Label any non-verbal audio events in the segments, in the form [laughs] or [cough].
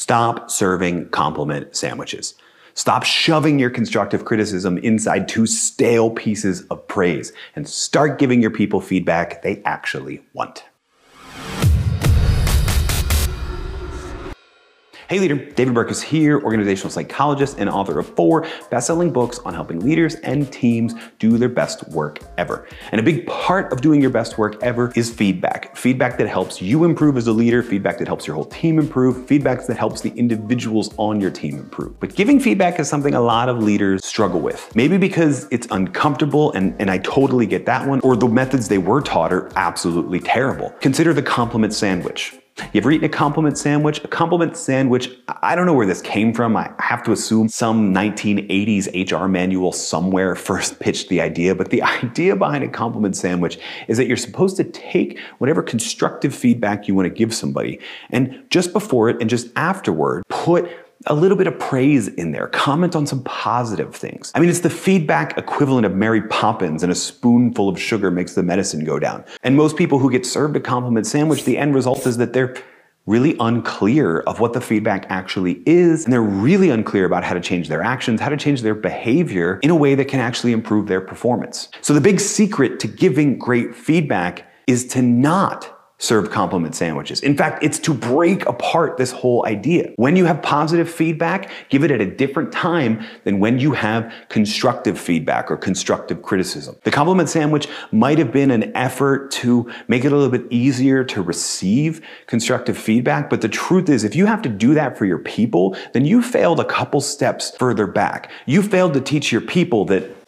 Stop serving compliment sandwiches. Stop shoving your constructive criticism inside two stale pieces of praise and start giving your people feedback they actually want. Hey leader, David Burkus here, organizational psychologist and author of four best-selling books on helping leaders and teams do their best work ever. And a big part of doing your best work ever is feedback. Feedback that helps you improve as a leader, feedback that helps your whole team improve, feedback that helps the individuals on your team improve. But giving feedback is something a lot of leaders struggle with. Maybe because it's uncomfortable, and, and I totally get that one, or the methods they were taught are absolutely terrible. Consider the compliment sandwich. You ever eaten a compliment sandwich? A compliment sandwich, I don't know where this came from. I have to assume some 1980s HR manual somewhere [laughs] first pitched the idea, but the [laughs] idea behind a compliment sandwich is that you're supposed to take whatever constructive feedback you want to give somebody and just before it and just afterward, put a little bit of praise in there. Comment on some positive things. I mean, it's the feedback equivalent of Mary Poppins and a spoonful of sugar makes the medicine go down. And most people who get served a compliment sandwich, the end result is that they're really unclear of what the feedback actually is, and they're really unclear about how to change their actions, how to change their behavior in a way that can actually improve their performance. So the big secret to giving great feedback is to not serve compliment sandwiches. In fact, it's to break apart this whole idea. When you have positive feedback, give it at a different time than when you have constructive feedback or constructive criticism. The compliment sandwich might have been an effort to make it a little bit easier to receive constructive feedback, but the truth is if you have to do that for your people, then you failed a couple steps further back. You failed to teach your people that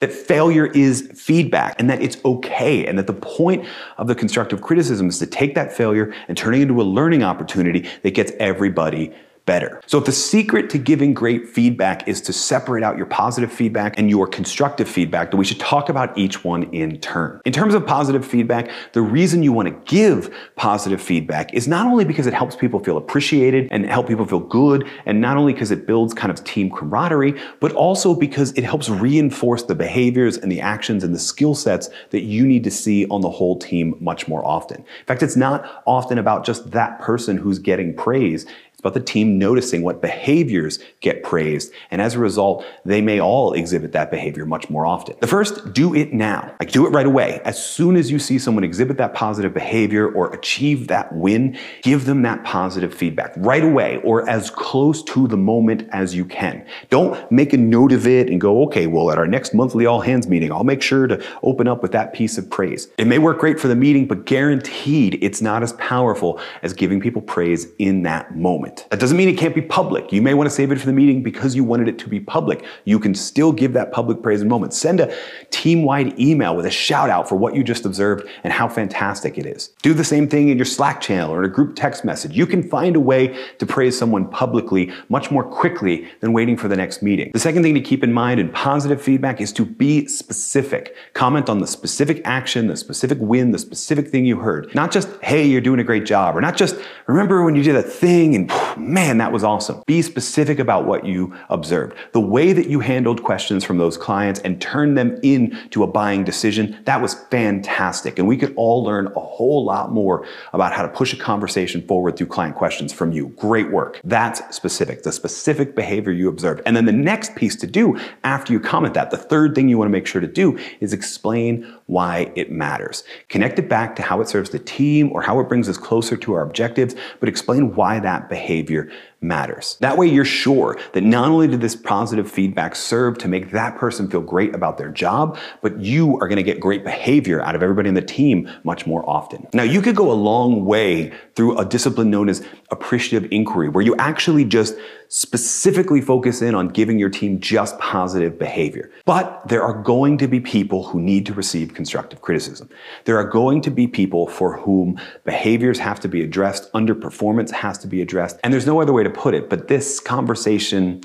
that failure is feedback and that it's okay and that the point of the constructive criticism is to take that failure and turn it into a learning opportunity that gets everybody better. So if the secret to giving great feedback is to separate out your positive feedback and your constructive feedback, then we should talk about each one in turn. In terms of positive feedback, the reason you want to give positive feedback is not only because it helps people feel appreciated and help people feel good, and not only because it builds kind of team camaraderie, but also because it helps reinforce the behaviors and the actions and the skill sets that you need to see on the whole team much more often. In fact, it's not often about just that person who's getting praise about the team noticing what behaviors get praised, and as a result, they may all exhibit that behavior much more often. The first, do it now. Like do it right away. As soon as you see someone exhibit that positive behavior or achieve that win, give them that positive feedback right away or as close to the moment as you can. Don't make a note of it and go, okay, well, at our next monthly all hands meeting, I'll make sure to open up with that piece of praise. It may work great for the meeting, but guaranteed it's not as powerful as giving people praise in that moment moment. That doesn't mean it can't be public. You may want to save it for the meeting because you wanted it to be public. You can still give that public praise in moment. Send a team-wide email with a shout out for what you just observed and how fantastic it is. Do the same thing in your Slack channel or in a group text message. You can find a way to praise someone publicly much more quickly than waiting for the next meeting. The second thing to keep in mind in positive feedback is to be specific. Comment on the specific action, the specific win, the specific thing you heard. Not just, hey, you're doing a great job, or not just, remember when you did that thing and man, that was awesome. Be specific about what you observed. The way that you handled questions from those clients and turned them into a buying decision, that was fantastic. And we could all learn a whole lot more about how to push a conversation forward through client questions from you. Great work. That's specific, the specific behavior you observed. And then the next piece to do after you comment that, the third thing you want to make sure to do is explain why it matters. Connect it back to how it serves the team or how it brings us closer to our objectives, but explain why that behavior behavior matters. That way you're sure that not only did this positive feedback serve to make that person feel great about their job, but you are gonna get great behavior out of everybody in the team much more often. Now you could go a long way through a discipline known as appreciative inquiry, where you actually just specifically focus in on giving your team just positive behavior. But there are going to be people who need to receive constructive criticism. There are going to be people for whom behaviors have to be addressed, underperformance has to be addressed, and there's no other way to put it, but this conversation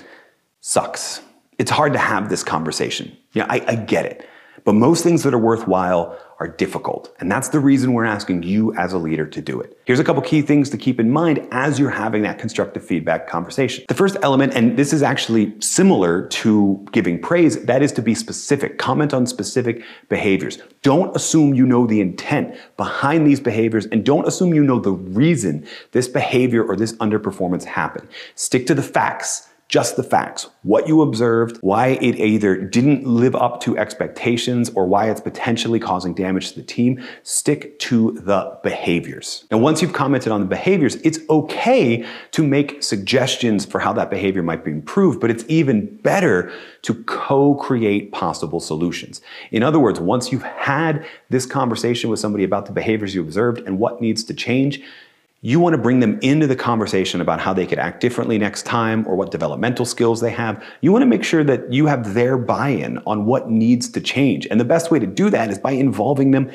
sucks. It's hard to have this conversation. Yeah, I, I get it. But most things that are worthwhile are difficult. And that's the reason we're asking you as a leader to do it. Here's a couple key things to keep in mind as you're having that constructive feedback conversation. The first element, and this is actually similar to giving praise, that is to be specific. Comment on specific behaviors. Don't assume you know the intent behind these behaviors and don't assume you know the reason this behavior or this underperformance happened. Stick to the facts just the facts, what you observed, why it either didn't live up to expectations or why it's potentially causing damage to the team. Stick to the behaviors. And once you've commented on the behaviors, it's okay to make suggestions for how that behavior might be improved, but it's even better to co-create possible solutions. In other words, once you've had this conversation with somebody about the behaviors you observed and what needs to change, you want to bring them into the conversation about how they could act differently next time or what developmental skills they have. You want to make sure that you have their buy in on what needs to change. And the best way to do that is by involving them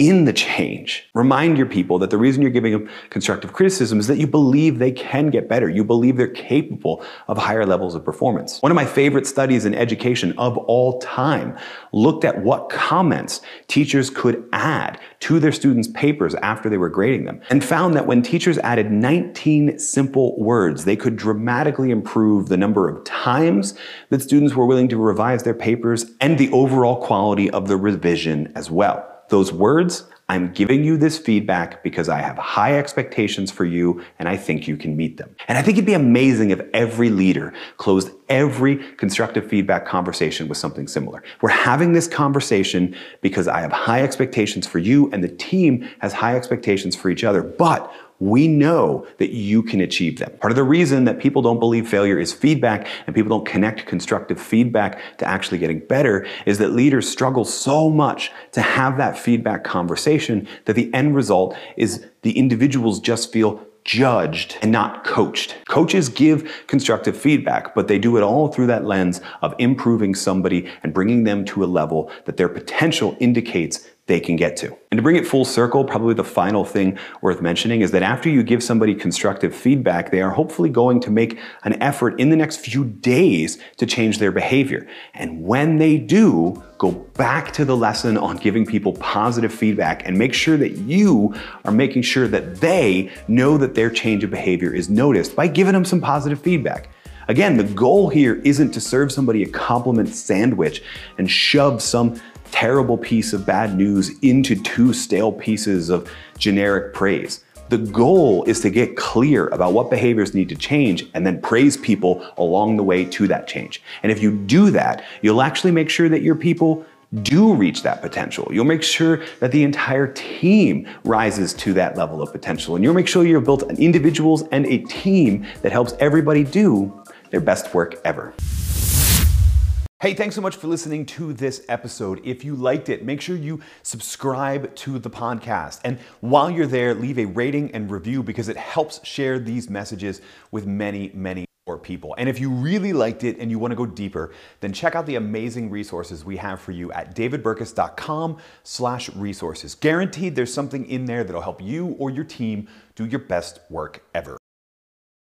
in the change. Remind your people that the reason you're giving them constructive criticism is that you believe they can get better. You believe they're capable of higher levels of performance. One of my favorite studies in education of all time looked at what comments teachers could add to their students' papers after they were grading them and found that when teachers added 19 simple words, they could dramatically improve the number of times that students were willing to revise their papers and the overall quality of the revision as well. Those words, I'm giving you this feedback because I have high expectations for you and I think you can meet them. And I think it'd be amazing if every leader closed every constructive feedback conversation with something similar. We're having this conversation because I have high expectations for you and the team has high expectations for each other. But we know that you can achieve them. Part of the reason that people don't believe failure is feedback and people don't connect constructive feedback to actually getting better is that leaders struggle so much to have that feedback conversation that the end result is the individuals just feel judged and not coached. Coaches give constructive feedback, but they do it all through that lens of improving somebody and bringing them to a level that their potential indicates they can get to. And to bring it full circle, probably the final thing worth mentioning is that after you give somebody constructive feedback, they are hopefully going to make an effort in the next few days to change their behavior. And when they do, go back to the lesson on giving people positive feedback and make sure that you are making sure that they know that their change of behavior is noticed by giving them some positive feedback. Again, the goal here isn't to serve somebody a compliment sandwich and shove some terrible piece of bad news into two stale pieces of generic praise. The goal is to get clear about what behaviors need to change and then praise people along the way to that change. And if you do that, you'll actually make sure that your people do reach that potential. You'll make sure that the entire team rises to that level of potential. And you'll make sure you've built an individuals and a team that helps everybody do their best work ever. Hey, thanks so much for listening to this episode. If you liked it, make sure you subscribe to the podcast. And while you're there, leave a rating and review because it helps share these messages with many, many more people. And if you really liked it and you want to go deeper, then check out the amazing resources we have for you at davidburkus.com slash resources. Guaranteed there's something in there that'll help you or your team do your best work ever.